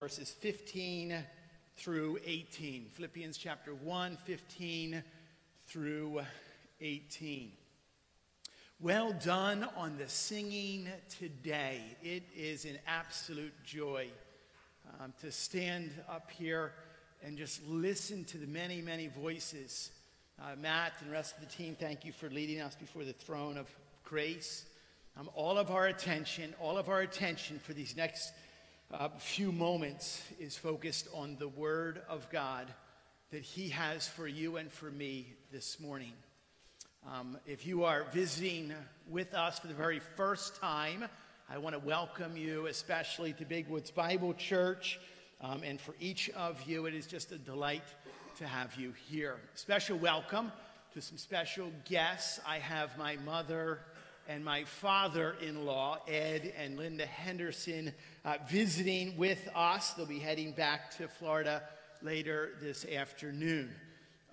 verses 15 through 18. Philippians chapter 1, 15 through 18. Well done on the singing today. It is an absolute joy um, to stand up here and just listen to the many, many voices. Uh, Matt and the rest of the team, thank you for leading us before the throne of grace. Um, all of our attention, all of our attention for these next uh, few moments is focused on the Word of God that He has for you and for me this morning. Um, if you are visiting with us for the very first time, I want to welcome you, especially to Big Woods Bible Church. Um, and for each of you, it is just a delight to have you here. Special welcome to some special guests. I have my mother and my father in law, Ed and Linda Henderson, uh, visiting with us. They'll be heading back to Florida later this afternoon.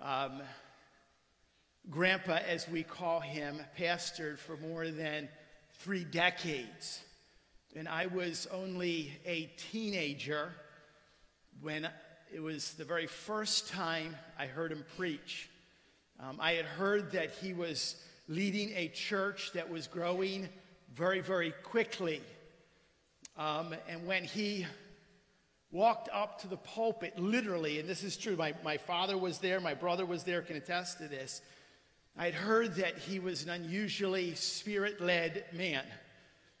Um, Grandpa, as we call him, pastored for more than three decades. And I was only a teenager when it was the very first time I heard him preach. Um, I had heard that he was leading a church that was growing very, very quickly. Um, and when he walked up to the pulpit, literally, and this is true, my, my father was there, my brother was there, can attest to this. I'd heard that he was an unusually spirit led man.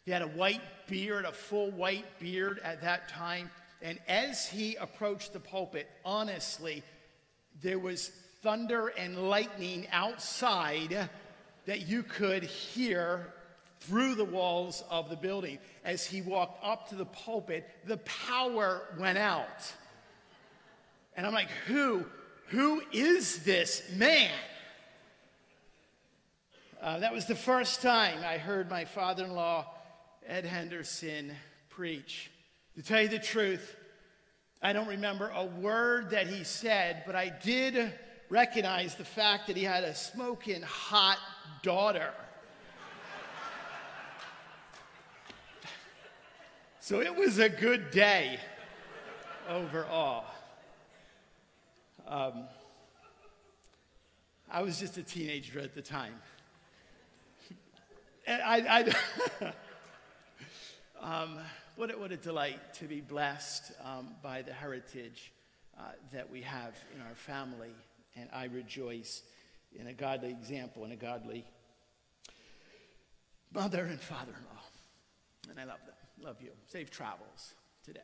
He had a white beard, a full white beard at that time. And as he approached the pulpit, honestly, there was thunder and lightning outside that you could hear through the walls of the building. As he walked up to the pulpit, the power went out. And I'm like, who, who is this man? Uh, that was the first time I heard my father in law, Ed Henderson, preach. To tell you the truth, I don't remember a word that he said, but I did recognize the fact that he had a smoking hot daughter. so it was a good day overall. Um, I was just a teenager at the time. And I, I um, what, a, what a delight to be blessed um, by the heritage uh, that we have in our family. And I rejoice in a godly example and a godly mother and father in law. And I love them. Love you. Safe travels today.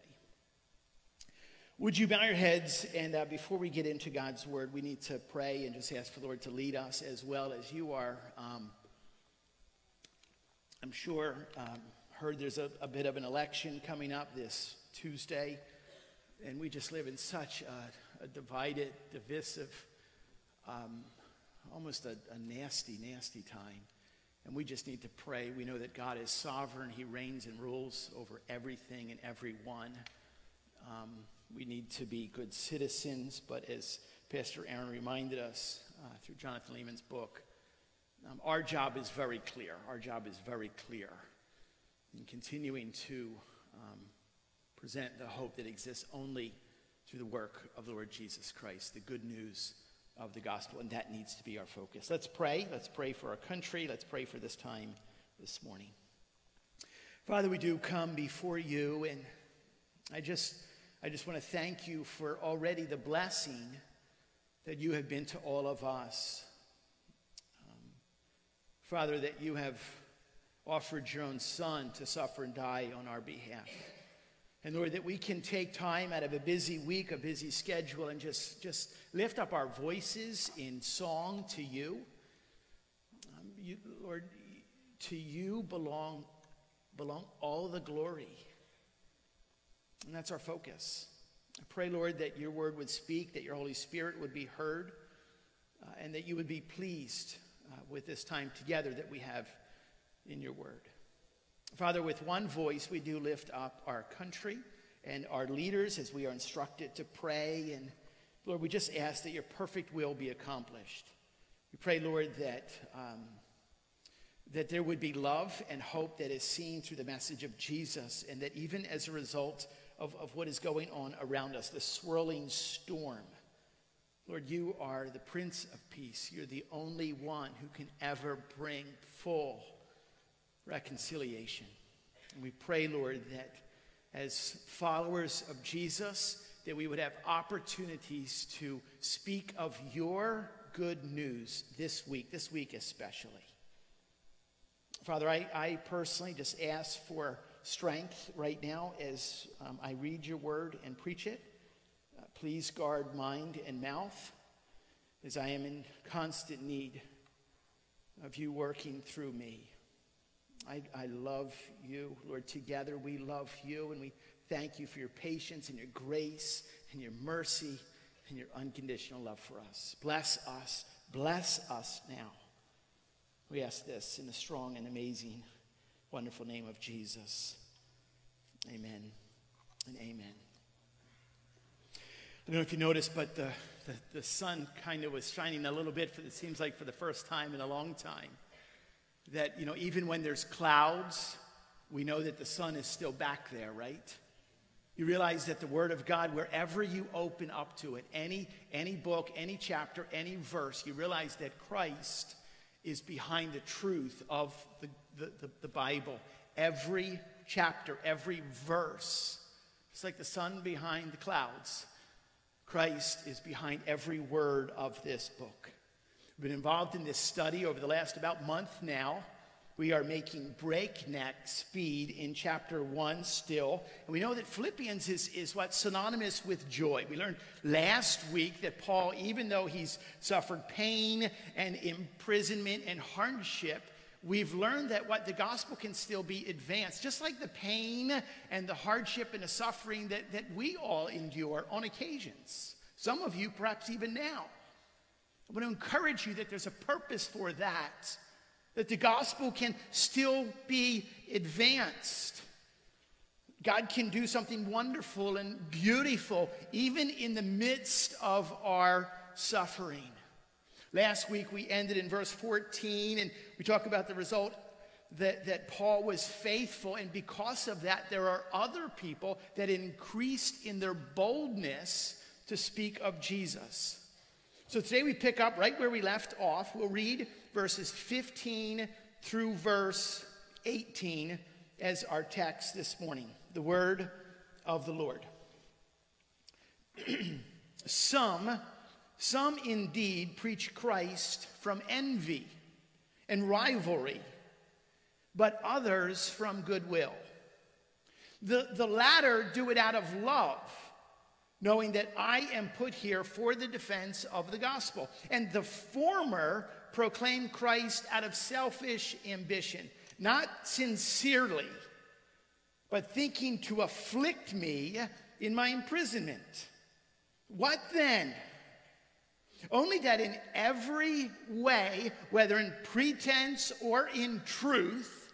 Would you bow your heads? And uh, before we get into God's word, we need to pray and just ask for the Lord to lead us as well as you are. Um, I'm sure, um, heard there's a, a, bit of an election coming up this Tuesday. And we just live in such a, a divided, divisive, um, almost a, a nasty, nasty time. And we just need to pray. We know that God is sovereign, He reigns and rules over everything and everyone. Um, we need to be good citizens, but as Pastor Aaron reminded us uh, through Jonathan Leeman's book, um, our job is very clear. Our job is very clear in continuing to um, present the hope that exists only through the work of the Lord Jesus Christ, the good news of the gospel, and that needs to be our focus. Let's pray. Let's pray for our country. Let's pray for this time this morning. Father, we do come before you, and I just, I just want to thank you for already the blessing that you have been to all of us. Um, Father, that you have offered your own Son to suffer and die on our behalf. And Lord, that we can take time out of a busy week, a busy schedule, and just, just lift up our voices in song to you. Um, you Lord, to you belong, belong all the glory. And that's our focus. I pray, Lord, that your word would speak, that your Holy Spirit would be heard, uh, and that you would be pleased uh, with this time together that we have in your word. Father, with one voice, we do lift up our country and our leaders as we are instructed to pray. And Lord, we just ask that your perfect will be accomplished. We pray, Lord, that, um, that there would be love and hope that is seen through the message of Jesus, and that even as a result of, of what is going on around us, the swirling storm. Lord, you are the Prince of Peace. You're the only one who can ever bring full reconciliation. And we pray, Lord, that as followers of Jesus, that we would have opportunities to speak of your good news this week, this week especially. Father, I, I personally just ask for strength right now as um, I read your word and preach it. Uh, please guard mind and mouth as I am in constant need of you working through me. I, I love you, Lord. Together we love you, and we thank you for your patience and your grace and your mercy and your unconditional love for us. Bless us. Bless us now. We ask this in the strong and amazing, wonderful name of Jesus. Amen and amen. I don't know if you noticed, but the, the, the sun kind of was shining a little bit, for, it seems like for the first time in a long time that, you know, even when there's clouds, we know that the sun is still back there, right? You realize that the Word of God, wherever you open up to it, any, any book, any chapter, any verse, you realize that Christ is behind the truth of the, the, the, the Bible. Every chapter, every verse, it's like the sun behind the clouds. Christ is behind every word of this book. Been involved in this study over the last about month now. We are making breakneck speed in chapter one still. And we know that Philippians is, is what synonymous with joy. We learned last week that Paul, even though he's suffered pain and imprisonment and hardship, we've learned that what the gospel can still be advanced, just like the pain and the hardship and the suffering that, that we all endure on occasions. Some of you, perhaps even now. I want to encourage you that there's a purpose for that, that the gospel can still be advanced. God can do something wonderful and beautiful even in the midst of our suffering. Last week we ended in verse 14 and we talk about the result that, that Paul was faithful, and because of that, there are other people that increased in their boldness to speak of Jesus. So today we pick up right where we left off. We'll read verses 15 through verse 18 as our text this morning. The word of the Lord. some, some indeed preach Christ from envy and rivalry, but others from goodwill. The, the latter do it out of love knowing that I am put here for the defense of the gospel. And the former proclaim Christ out of selfish ambition, not sincerely, but thinking to afflict me in my imprisonment. What then? Only that in every way, whether in pretense or in truth,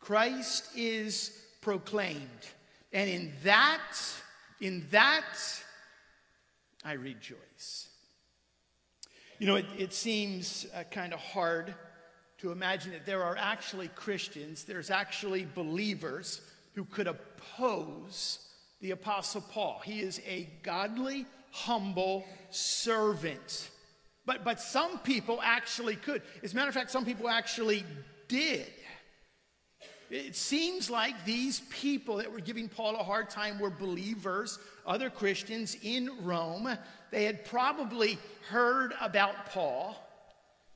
Christ is proclaimed. And in that, in that, I rejoice. You know, it, it seems uh, kind of hard to imagine that there are actually Christians, there's actually believers who could oppose the Apostle Paul. He is a godly, humble servant. But, but some people actually could. As a matter of fact, some people actually did. It seems like these people that were giving Paul a hard time were believers, other Christians in Rome. They had probably heard about Paul.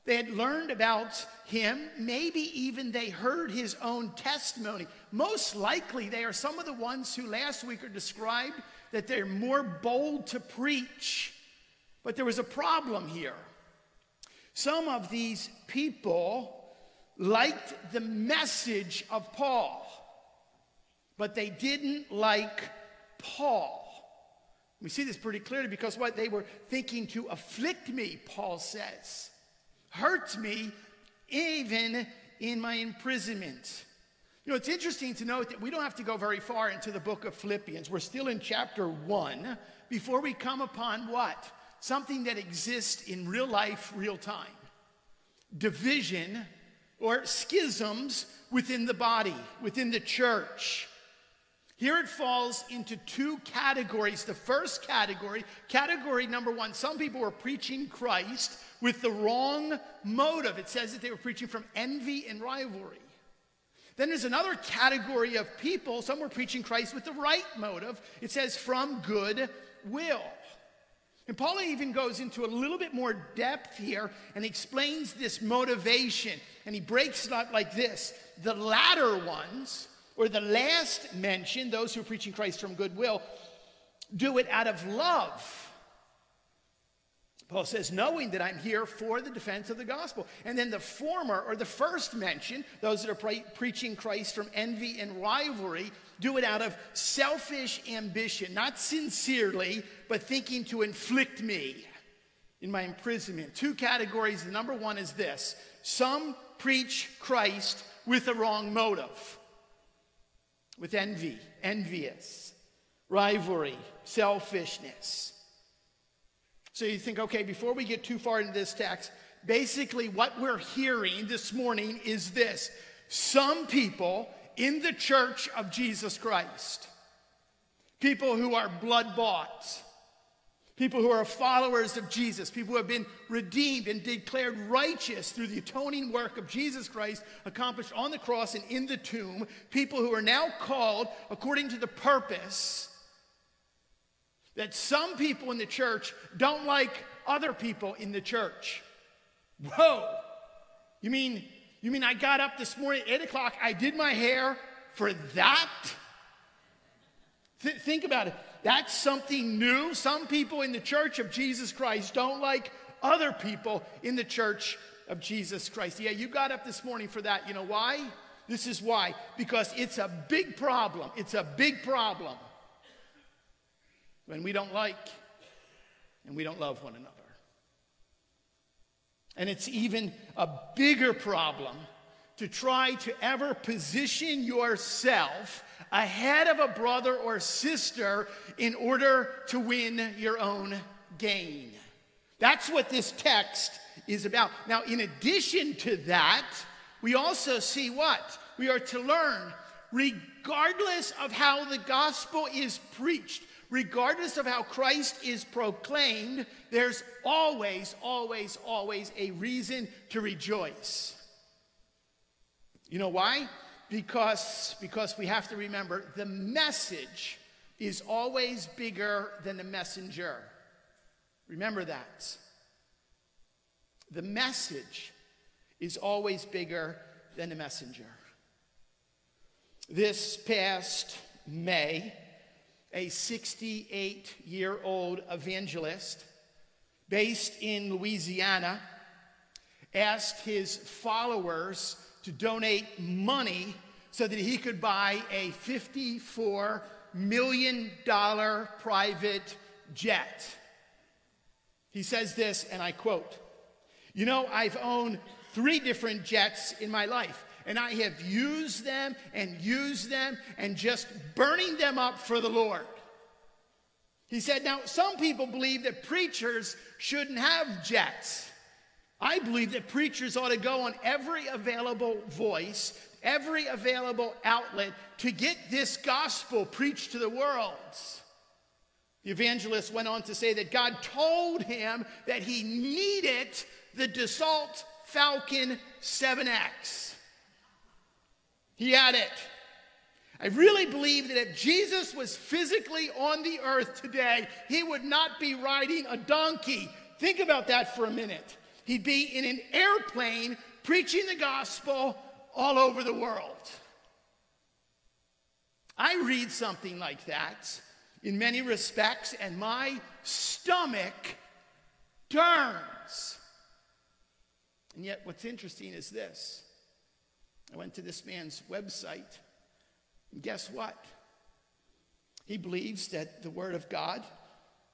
They had learned about him. Maybe even they heard his own testimony. Most likely, they are some of the ones who last week are described that they're more bold to preach. But there was a problem here. Some of these people liked the message of Paul, but they didn't like Paul. We see this pretty clearly because what they were thinking to afflict me, Paul says, hurt me even in my imprisonment. You know, it's interesting to note that we don't have to go very far into the book of Philippians. We're still in chapter one before we come upon what? Something that exists in real life, real time division or schisms within the body, within the church. Here it falls into two categories. The first category, category number one, some people were preaching Christ with the wrong motive. It says that they were preaching from envy and rivalry. Then there's another category of people, some were preaching Christ with the right motive. It says from good will. And Paul even goes into a little bit more depth here and explains this motivation. And he breaks it up like this the latter ones, or the last mentioned, those who are preaching Christ from goodwill, do it out of love. Paul says, knowing that I'm here for the defense of the gospel. And then the former, or the first mentioned, those that are pre- preaching Christ from envy and rivalry, do it out of selfish ambition, not sincerely, but thinking to inflict me in my imprisonment. Two categories. The number one is this some preach Christ with the wrong motive, with envy, envious, rivalry, selfishness. So you think, okay, before we get too far into this text, basically what we're hearing this morning is this some people in the church of Jesus Christ, people who are blood bought, people who are followers of Jesus, people who have been redeemed and declared righteous through the atoning work of Jesus Christ accomplished on the cross and in the tomb, people who are now called according to the purpose that some people in the church don't like other people in the church. Whoa! You mean, you mean I got up this morning at 8 o'clock, I did my hair for that? Th- think about it. That's something new. Some people in the church of Jesus Christ don't like other people in the church of Jesus Christ. Yeah, you got up this morning for that. You know why? This is why. Because it's a big problem. It's a big problem when we don't like and we don't love one another. And it's even a bigger problem to try to ever position yourself ahead of a brother or sister in order to win your own gain. That's what this text is about. Now, in addition to that, we also see what? We are to learn, regardless of how the gospel is preached, regardless of how Christ is proclaimed, there's always, always, always a reason to rejoice. You know why? Because, because we have to remember the message is always bigger than the messenger. Remember that. The message is always bigger than the messenger. This past May, a 68 year old evangelist based in Louisiana, asked his followers to donate money so that he could buy a $54 million private jet. He says this, and I quote You know, I've owned three different jets in my life and I have used them and used them and just burning them up for the Lord. He said, Now, some people believe that preachers shouldn't have jets. I believe that preachers ought to go on every available voice, every available outlet to get this gospel preached to the world. The evangelist went on to say that God told him that he needed the Dassault Falcon 7X. He had it. I really believe that if Jesus was physically on the earth today, he would not be riding a donkey. Think about that for a minute. He'd be in an airplane preaching the gospel all over the world. I read something like that in many respects, and my stomach turns. And yet, what's interesting is this I went to this man's website, and guess what? He believes that the Word of God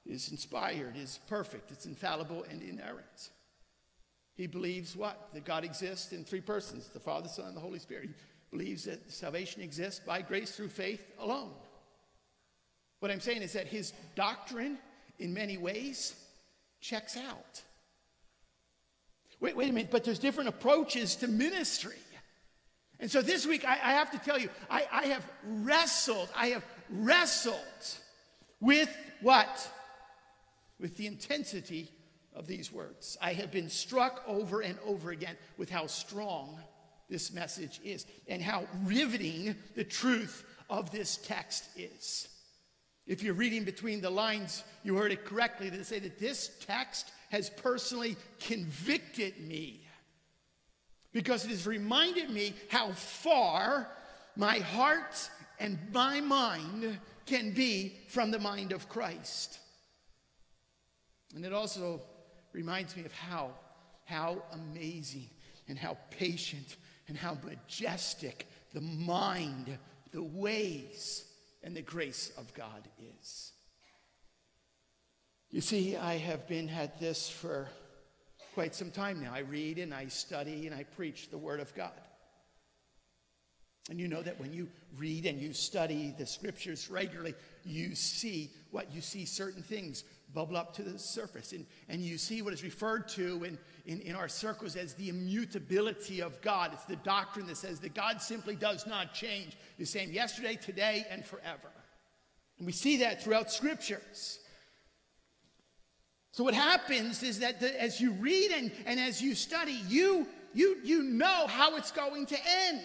is inspired, is perfect, it's infallible, and inerrant. He believes what? That God exists in three persons the Father, Son, and the Holy Spirit. He believes that salvation exists by grace through faith alone. What I'm saying is that his doctrine, in many ways, checks out. Wait, wait a minute, but there's different approaches to ministry. And so this week, I, I have to tell you, I, I have wrestled, I have wrestled with what? With the intensity of these words. I have been struck over and over again with how strong this message is and how riveting the truth of this text is. If you're reading between the lines, you heard it correctly to say that this text has personally convicted me because it has reminded me how far my heart and my mind can be from the mind of Christ. And it also reminds me of how, how amazing and how patient and how majestic the mind, the ways, and the grace of God is. You see, I have been at this for quite some time now. I read and I study and I preach the Word of God. And you know that when you read and you study the scriptures regularly, you see what you see certain things bubble up to the surface. And, and you see what is referred to in, in, in our circles as the immutability of God. It's the doctrine that says that God simply does not change, the same yesterday, today, and forever. And we see that throughout scriptures. So what happens is that the, as you read and, and as you study, you, you, you know how it's going to end.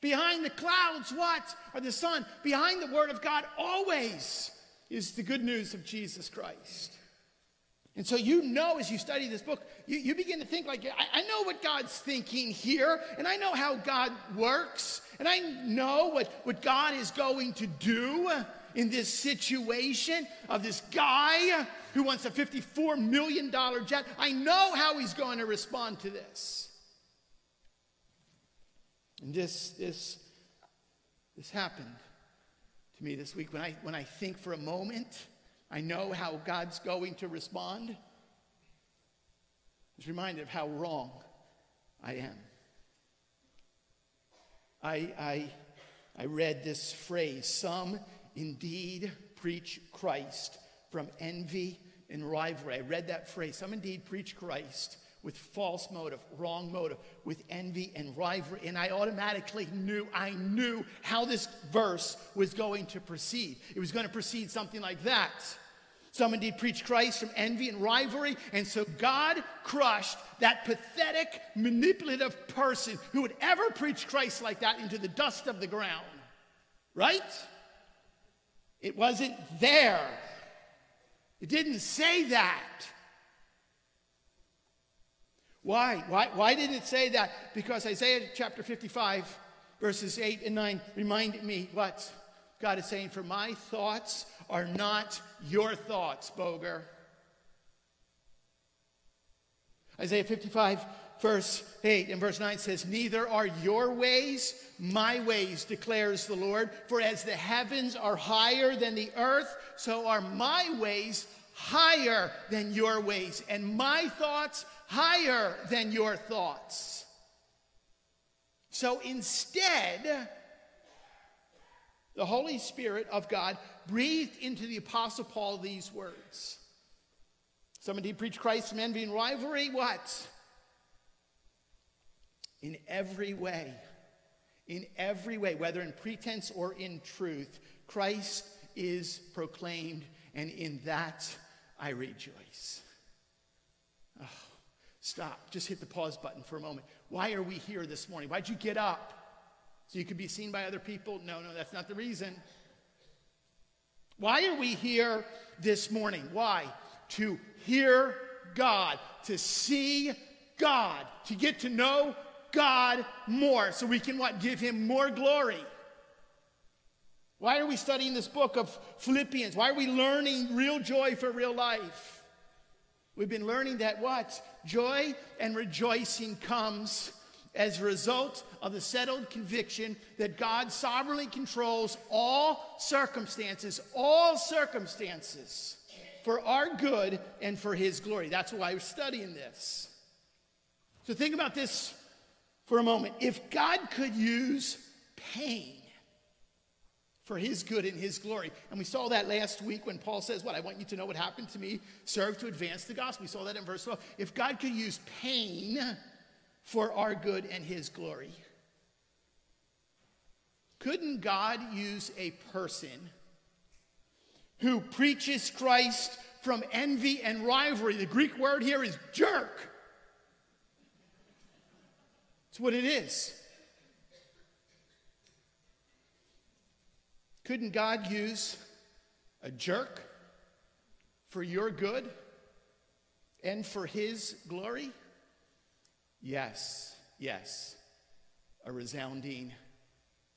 Behind the clouds, what? Or the sun. Behind the word of God always is the good news of Jesus Christ. And so you know as you study this book, you, you begin to think like, I, I, know what God's thinking here, and I know how God works, and I know what, what God is going to do in this situation of this guy who wants a $54 million jet. I know how he's going to respond to this. And this, this, this happened to me this week. When I, when I think for a moment, I know how God's going to respond. I was reminded of how wrong I am. I, I, I read this phrase some indeed preach Christ from envy and rivalry. I read that phrase. Some indeed preach Christ with false motive, wrong motive, with envy and rivalry. And I automatically knew, I knew how this verse was going to proceed. It was going to proceed something like that. Some indeed preach Christ from envy and rivalry. And so God crushed that pathetic, manipulative person who would ever preach Christ like that into the dust of the ground. Right? It wasn't there. It didn't say that. Why? Why, why did it say that? Because Isaiah chapter 55, verses 8 and 9 reminded me what? God is saying, For my thoughts are not your thoughts, Boger. Isaiah 55, verse 8 and verse 9 says, Neither are your ways my ways, declares the Lord. For as the heavens are higher than the earth, so are my ways higher than your ways, and my thoughts higher than your thoughts. So instead, the Holy Spirit of God breathed into the Apostle Paul these words. Some indeed preach Christ from envy and rivalry. What? In every way, in every way, whether in pretense or in truth, Christ is proclaimed, and in that I rejoice. Oh. Stop. Just hit the pause button for a moment. Why are we here this morning? Why'd you get up? So you could be seen by other people? No, no, that's not the reason. Why are we here this morning? Why? To hear God, to see God, to get to know God more so we can what? Give him more glory. Why are we studying this book of Philippians? Why are we learning real joy for real life? We've been learning that what? Joy and rejoicing comes as a result of the settled conviction that God sovereignly controls all circumstances, all circumstances for our good and for his glory. That's why we're studying this. So think about this for a moment. If God could use pain for his good and his glory. And we saw that last week when Paul says, What? I want you to know what happened to me, serve to advance the gospel. We saw that in verse 12. If God could use pain for our good and his glory, couldn't God use a person who preaches Christ from envy and rivalry? The Greek word here is jerk. It's what it is. Couldn't God use a jerk for your good and for his glory? Yes, yes. A resounding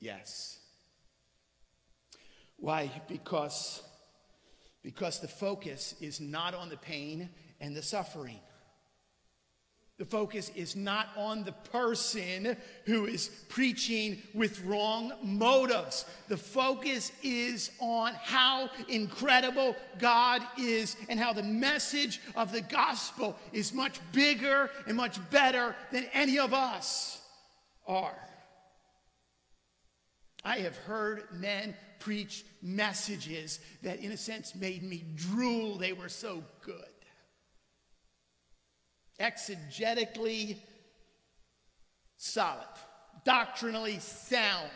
yes. Why? Because, because the focus is not on the pain and the suffering. The focus is not on the person who is preaching with wrong motives. The focus is on how incredible God is and how the message of the gospel is much bigger and much better than any of us are. I have heard men preach messages that, in a sense, made me drool. They were so good exegetically solid, doctrinally sound.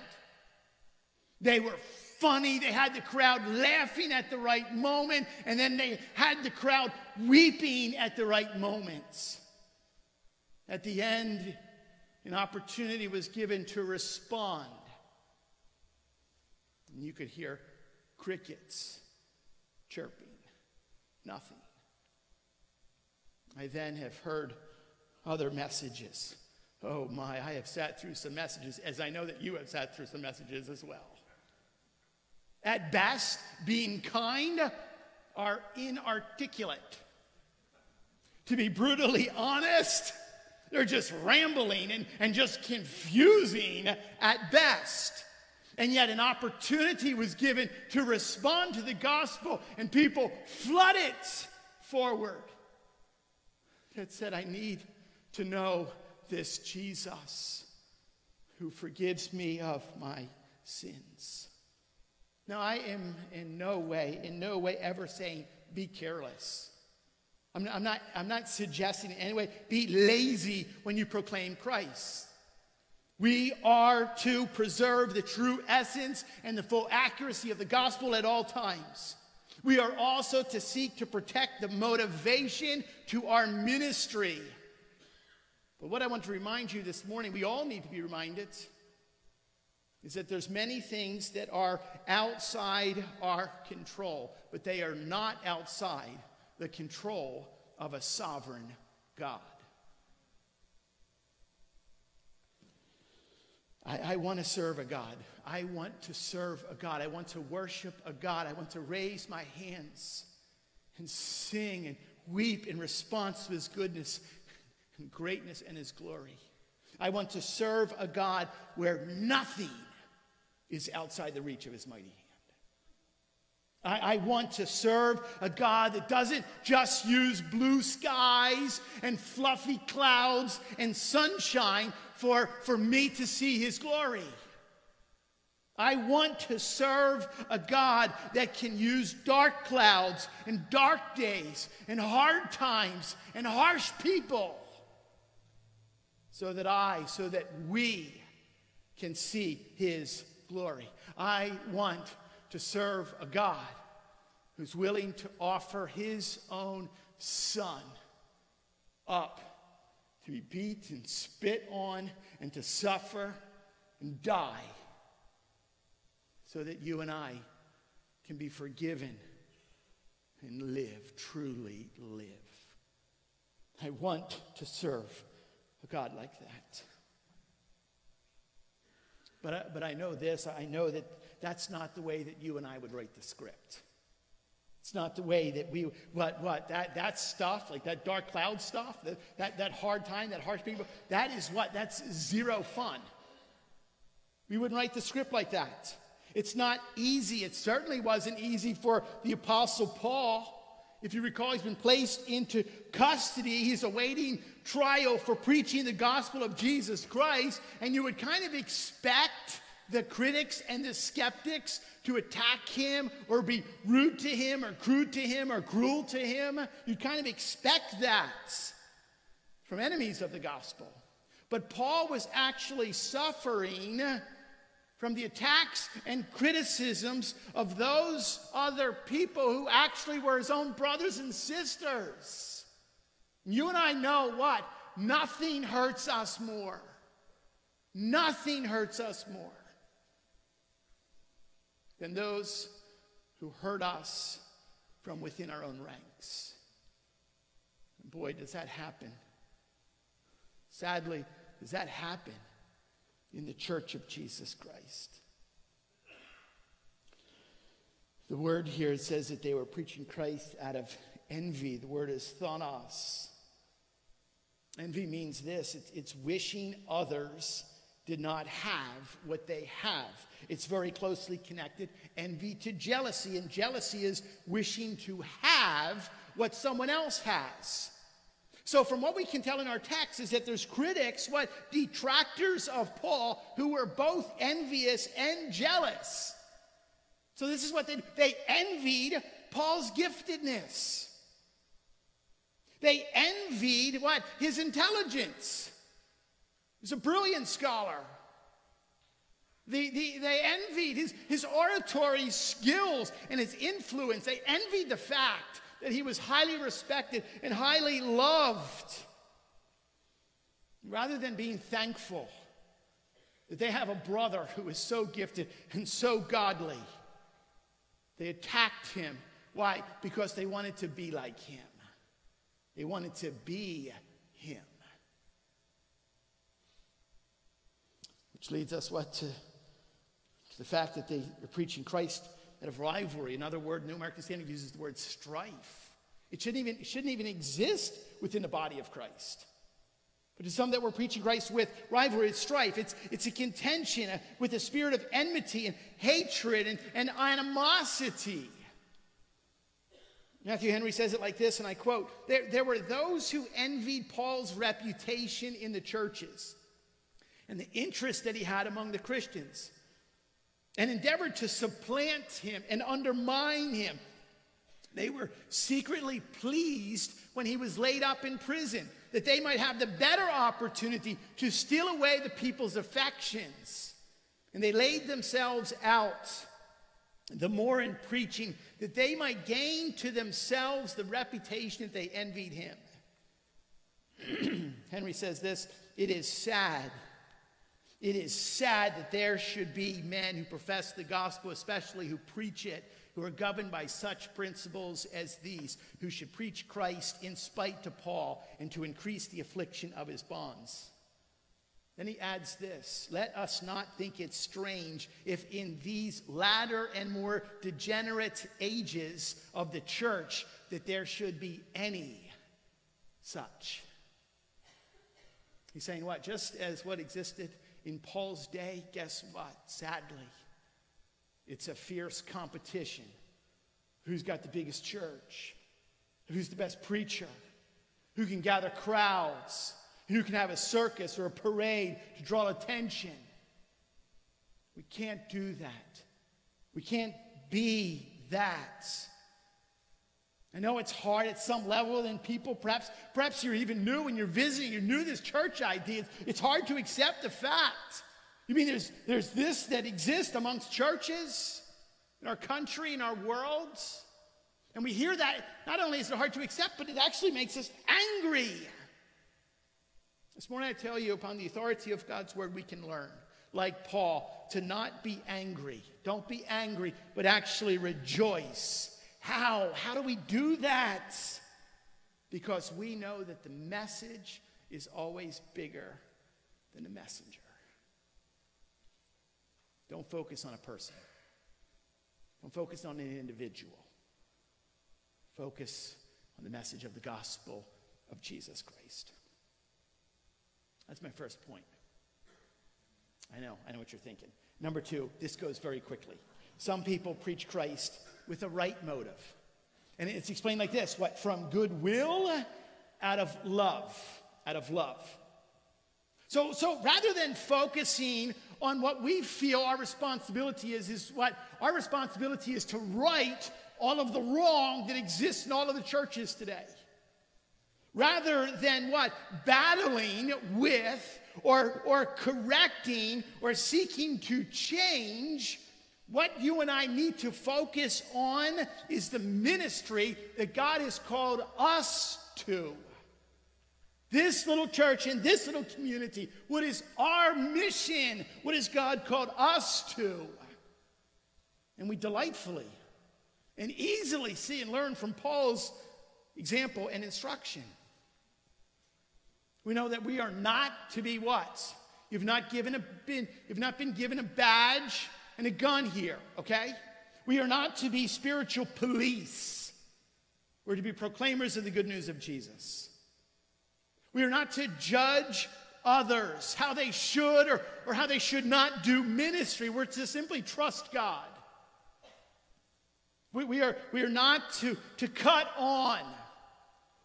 They were funny. They had the crowd laughing at the right moment, and then they had the crowd weeping at the right moments. At the end, an opportunity was given to respond. And you could hear crickets chirping, nothing. I then have heard other messages. Oh my, I have sat through some messages, as I know that you have sat through some messages as well. At best, being kind are inarticulate. To be brutally honest, they're just rambling and, and just confusing at best. And yet, an opportunity was given to respond to the gospel, and people flooded forward that said, I need to know this Jesus who forgives me of my sins. Now, I am in no way, in no way ever saying be careless. I'm not, I'm not, I'm not suggesting in any way be lazy when you proclaim Christ. We are to preserve the true essence and the full accuracy of the gospel at all times. We are also to seek to protect the motivation to our ministry. But what I want to remind you this morning, we all need to be reminded, is that there's many things that are outside our control, but they are not outside the control of a sovereign God. I, I want to serve a God. I want to serve a God. I want to worship a God. I want to raise my hands and sing and weep in response to his goodness and greatness and his glory. I want to serve a God where nothing is outside the reach of his mighty hand. I, I, want to serve a God that doesn't just use blue skies and fluffy clouds and sunshine for, for me to see his glory. I want to serve a God that can use dark clouds and dark days and hard times and harsh people so that I, so that we can see his glory. I want to serve a God who's willing to offer his own son up to be beat and spit on and to suffer and die so that you and I can be forgiven and live, truly live. I want to serve a God like that. But I, but I know this I know that that's not the way that you and I would write the script. It's not the way that we, what, what, that, that stuff, like that dark cloud stuff, that, that, that hard time, that harsh people, that is what? That's zero fun. We wouldn't write the script like that. It's not easy. It certainly wasn't easy for the Apostle Paul. If you recall, he's been placed into custody. He's awaiting trial for preaching the gospel of Jesus Christ. And you would kind of expect the critics and the skeptics to attack him or be rude to him or crude to him or cruel to him. You kind of expect that from enemies of the gospel. But Paul was actually suffering from the attacks and criticisms of those other people who actually were his own brothers and sisters. You and I know what? Nothing hurts us more. Nothing hurts us more than those who hurt us from within our own ranks. And boy, does that happen. Sadly, does that happen in the church of Jesus Christ? The word here says that they were preaching Christ out of envy. The word is phthonos. Envy means this it's, it's wishing others did not have what they have. It's very closely connected. Envy to jealousy, and jealousy is wishing to have what someone else has. So, from what we can tell in our text, is that there's critics, what detractors of Paul, who were both envious and jealous. So, this is what they they envied Paul's giftedness. They envied what his intelligence. He's a brilliant scholar. The, the, they envied his, his oratory skills and his influence. They envied the fact that he was highly respected and highly loved. Rather than being thankful that they have a brother who is so gifted and so godly, they attacked him. Why? Because they wanted to be like him. They wanted to be him. Which leads us what to, to the fact that they are preaching Christ out of rivalry. Another word, New American Standard uses the word strife. It shouldn't even, it shouldn't even exist within the body of Christ. But to some that we're preaching Christ with rivalry, it's strife. It's, it's a contention with a spirit of enmity and hatred and, and animosity. Matthew Henry says it like this, and I quote there, there were those who envied Paul's reputation in the churches and the interest that he had among the Christians and endeavored to supplant him and undermine him. They were secretly pleased when he was laid up in prison, that they might have the better opportunity to steal away the people's affections. And they laid themselves out the more in preaching, that they might gain to themselves the reputation that they envied him. Henry says this it is sad it is sad that there should be men who profess the gospel, especially who preach it, who are governed by such principles as these, who should preach Christ in spite to Paul and to increase the affliction of his bonds. Then he adds this Let us not think it strange if in these latter and more degenerate ages of the church that there should be any such. He's saying what? Just as what existed in Paul's day, guess what? Sadly, it's a fierce competition. Who's got the biggest church? Who's the best preacher? Who can gather crowds? Who can have a circus or a parade to draw attention? We can't do that. We can't be that. I know it's hard at some level, and people, perhaps, perhaps you're even new and you're visiting, you're new to this church idea. It's hard to accept the fact. You mean there's, there's this that exists amongst churches in our country, in our world? And we hear that, not only is it hard to accept, but it actually makes us angry. This morning I tell you, upon the authority of God's word, we can learn, like Paul, to not be angry. Don't be angry, but actually rejoice how? How do we do that? Because we know that the message is always bigger than the messenger. Don't focus on a person. Don't focus on an individual. Focus on the message of the gospel of Jesus Christ. That's my first point. I know, I know what you're thinking. Number two, this goes very quickly. Some people preach Christ with a right motive. And it's explained like this what? From goodwill out of love. Out of love. So, so rather than focusing on what we feel our responsibility is, is what our responsibility is to right all of the wrong that exists in all of the churches today. Rather than what? Battling with or, or correcting or seeking to change, what you and I need to focus on is the ministry that God has called us to. This little church in this little community, what is our mission? What has God called us to? And we delightfully and easily see and learn from Paul's example and instruction. We know that we are not to be what? You've not given a been, you've not been given a badge and a gun here, okay? We are not to be spiritual police. We're to be proclaimers of the good news of Jesus. We are not to judge others, how they should or, or how they should not do ministry. We're to simply trust God. We, we, are, we are not to, to cut on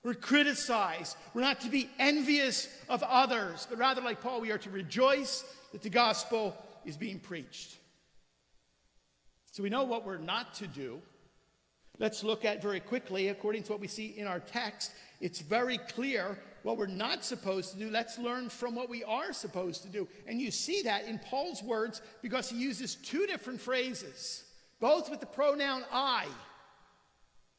or criticize. We're not to be envious of others, but rather, like Paul, we are to rejoice that the gospel is being preached. So we know what we're not to do. Let's look at very quickly, according to what we see in our text. It's very clear what we're not supposed to do. Let's learn from what we are supposed to do. And you see that in Paul's words because he uses two different phrases, both with the pronoun I.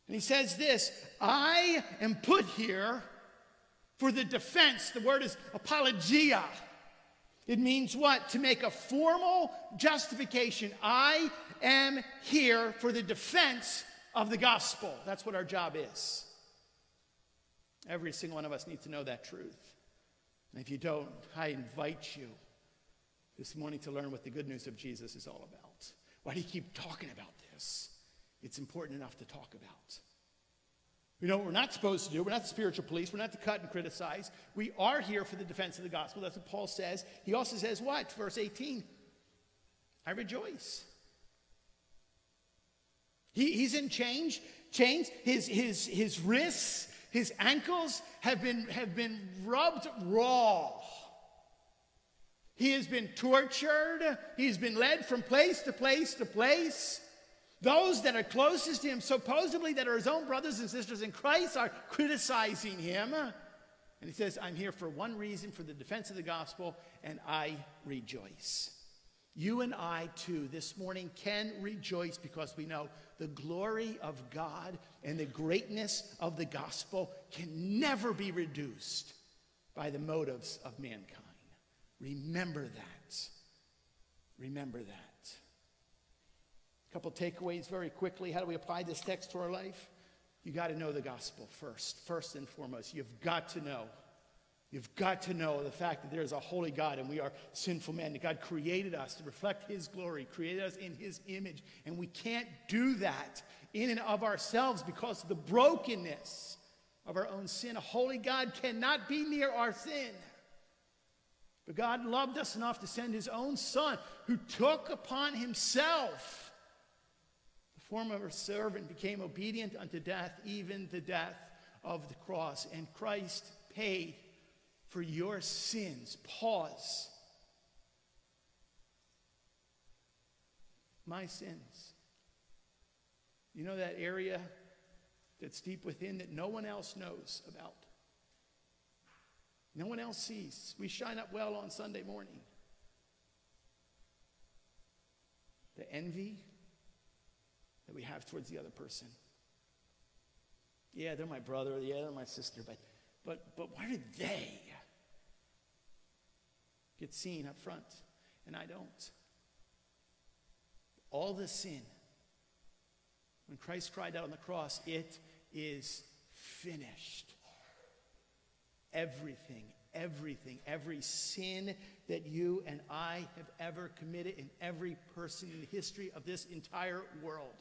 And he says this I am put here for the defense. The word is apologia. It means what? To make a formal justification. I am here for the defense of the gospel. That's what our job is. Every single one of us needs to know that truth. And if you don't, I invite you this morning to learn what the good news of Jesus is all about. Why do you keep talking about this? It's important enough to talk about. We know what we're not supposed to do. We're not the spiritual police. We're not to cut and criticize. We are here for the defense of the gospel. That's what Paul says. He also says what? Verse 18 I rejoice. He, he's in chains. Chains. His, his, his wrists, his ankles have been, have been rubbed raw. He has been tortured. He's been led from place to place to place. Those that are closest to him, supposedly that are his own brothers and sisters in Christ, are criticizing him. And he says, I'm here for one reason, for the defense of the gospel, and I rejoice. You and I, too, this morning can rejoice because we know the glory of God and the greatness of the gospel can never be reduced by the motives of mankind. Remember that. Remember that. A couple takeaways very quickly. How do we apply this text to our life? You got to know the gospel first, first and foremost. You've got to know. You've got to know the fact that there is a holy God and we are sinful men. That God created us to reflect His glory, created us in His image. And we can't do that in and of ourselves because of the brokenness of our own sin. A holy God cannot be near our sin. But God loved us enough to send His own Son who took upon Himself the form of a servant, became obedient unto death, even the death of the cross. And Christ paid for your sins. Pause. My sins. You know that area that's deep within that no one else knows about? No one else sees. We shine up well on Sunday morning. The envy, that we have towards the other person. Yeah, they're my brother. Yeah, they're my sister. But, but, but why did they get seen up front and I don't? All the sin. When Christ cried out on the cross, it is finished. Everything, everything, every sin that you and I have ever committed in every person in the history of this entire world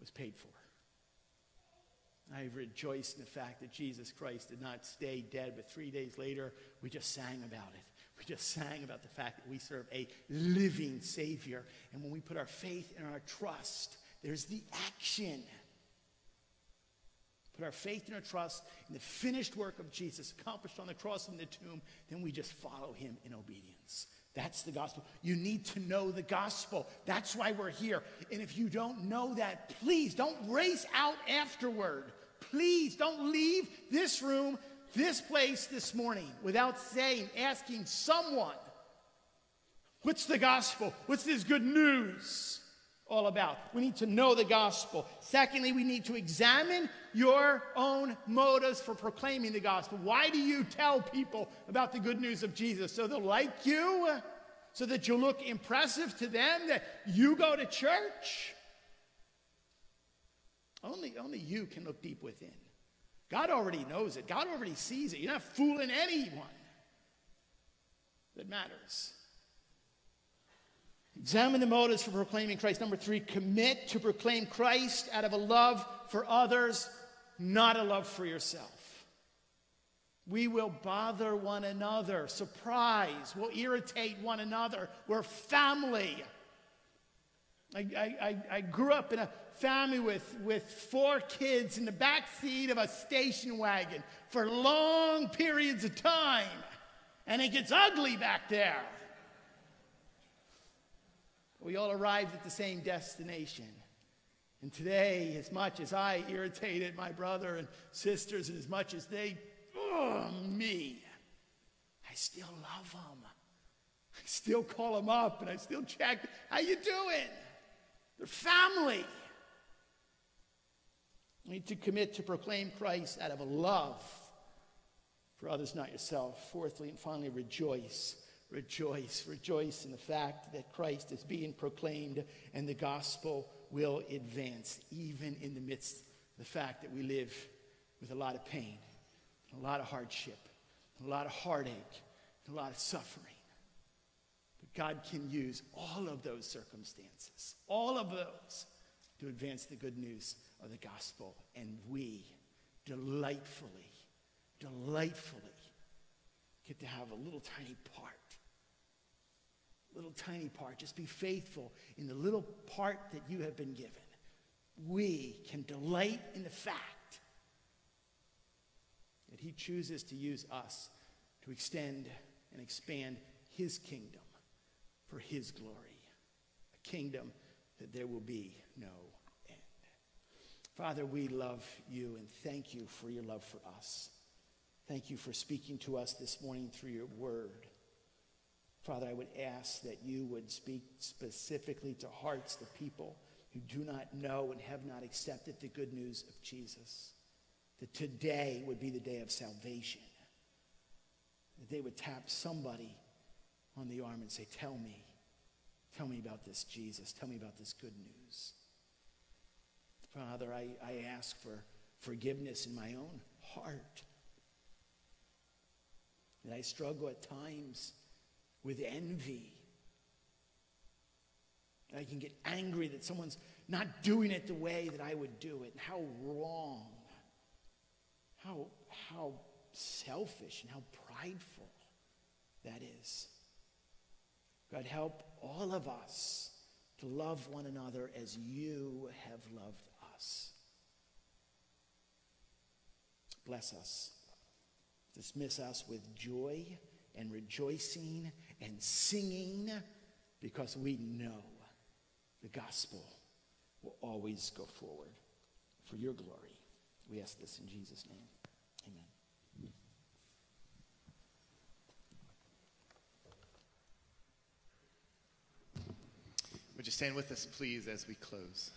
was paid for. I rejoice in the fact that Jesus Christ did not stay dead, but three days later, we just sang about it. We just sang about the fact that we serve a living Savior. And when we put our faith and our trust, there's the action. Put our faith and our trust in the finished work of Jesus accomplished on the cross and the tomb, then we just follow him in obedience. That's the gospel. You need to know the gospel. That's why we're here. And if you don't know that, please don't race out afterward. Please don't leave this room this place this morning without saying, asking someone, what's the gospel? What's this good news all about? We need to know the gospel. Secondly, we need to examine your own motives for proclaiming the gospel. Why do you tell people about the good news of Jesus? So they'll like you? So that you'll look impressive to them? That you go to church? Only, only you can look deep within. God already knows it. God already sees it. You're not fooling anyone that matters. Examine the motives for proclaiming Christ. Number three, commit to proclaim Christ out of a love for others, not a love for yourself. We will bother one another. Surprise. We'll irritate one another. We're family. I, I, I, grew up in a family with, with four kids in the back seat of a station wagon for long periods of time. And it gets ugly back there. We all arrived at the same destination. And today, as much as I irritated my brother and sisters, and as much as they, oh, me, I still love them. I still call them up and I still check, how you doing? They're family. You need to commit to proclaim Christ out of a love for others, not yourself. Fourthly and finally, rejoice. Rejoice. Rejoice in the fact that Christ is being proclaimed and the gospel will advance, even in the midst of the fact that we live with a lot of pain, a lot of hardship, a lot of heartache, a lot of suffering. But God can use all of those circumstances, all of those, to advance the good news of the gospel. And we delightfully, delightfully get to have a little tiny part. Little tiny part. Just be faithful in the little part that you have been given. We can delight in the fact that He chooses to use us to extend and expand His kingdom for His glory. A kingdom that there will be no Father, we love you and thank you for your love for us. Thank you for speaking to us this morning through your word. Father, I would ask that you would speak specifically to hearts the people who do not know and have not accepted the good news of Jesus. That today would be the day of salvation. That they would tap somebody on the arm and say, Tell me, tell me about this Jesus. Tell me about this good news. Father, I, I ask for forgiveness in my own heart. That I struggle at times with envy. That I can get angry that someone's not doing it the way that I would do it. And how wrong, how, how selfish, and how prideful that is. God, help all of us to love one another as you have loved us. Bless us. Dismiss us with joy and rejoicing and singing because we know the gospel will always go forward for your glory. We ask this in Jesus' name. Amen. Would you stand with us, please, as we close?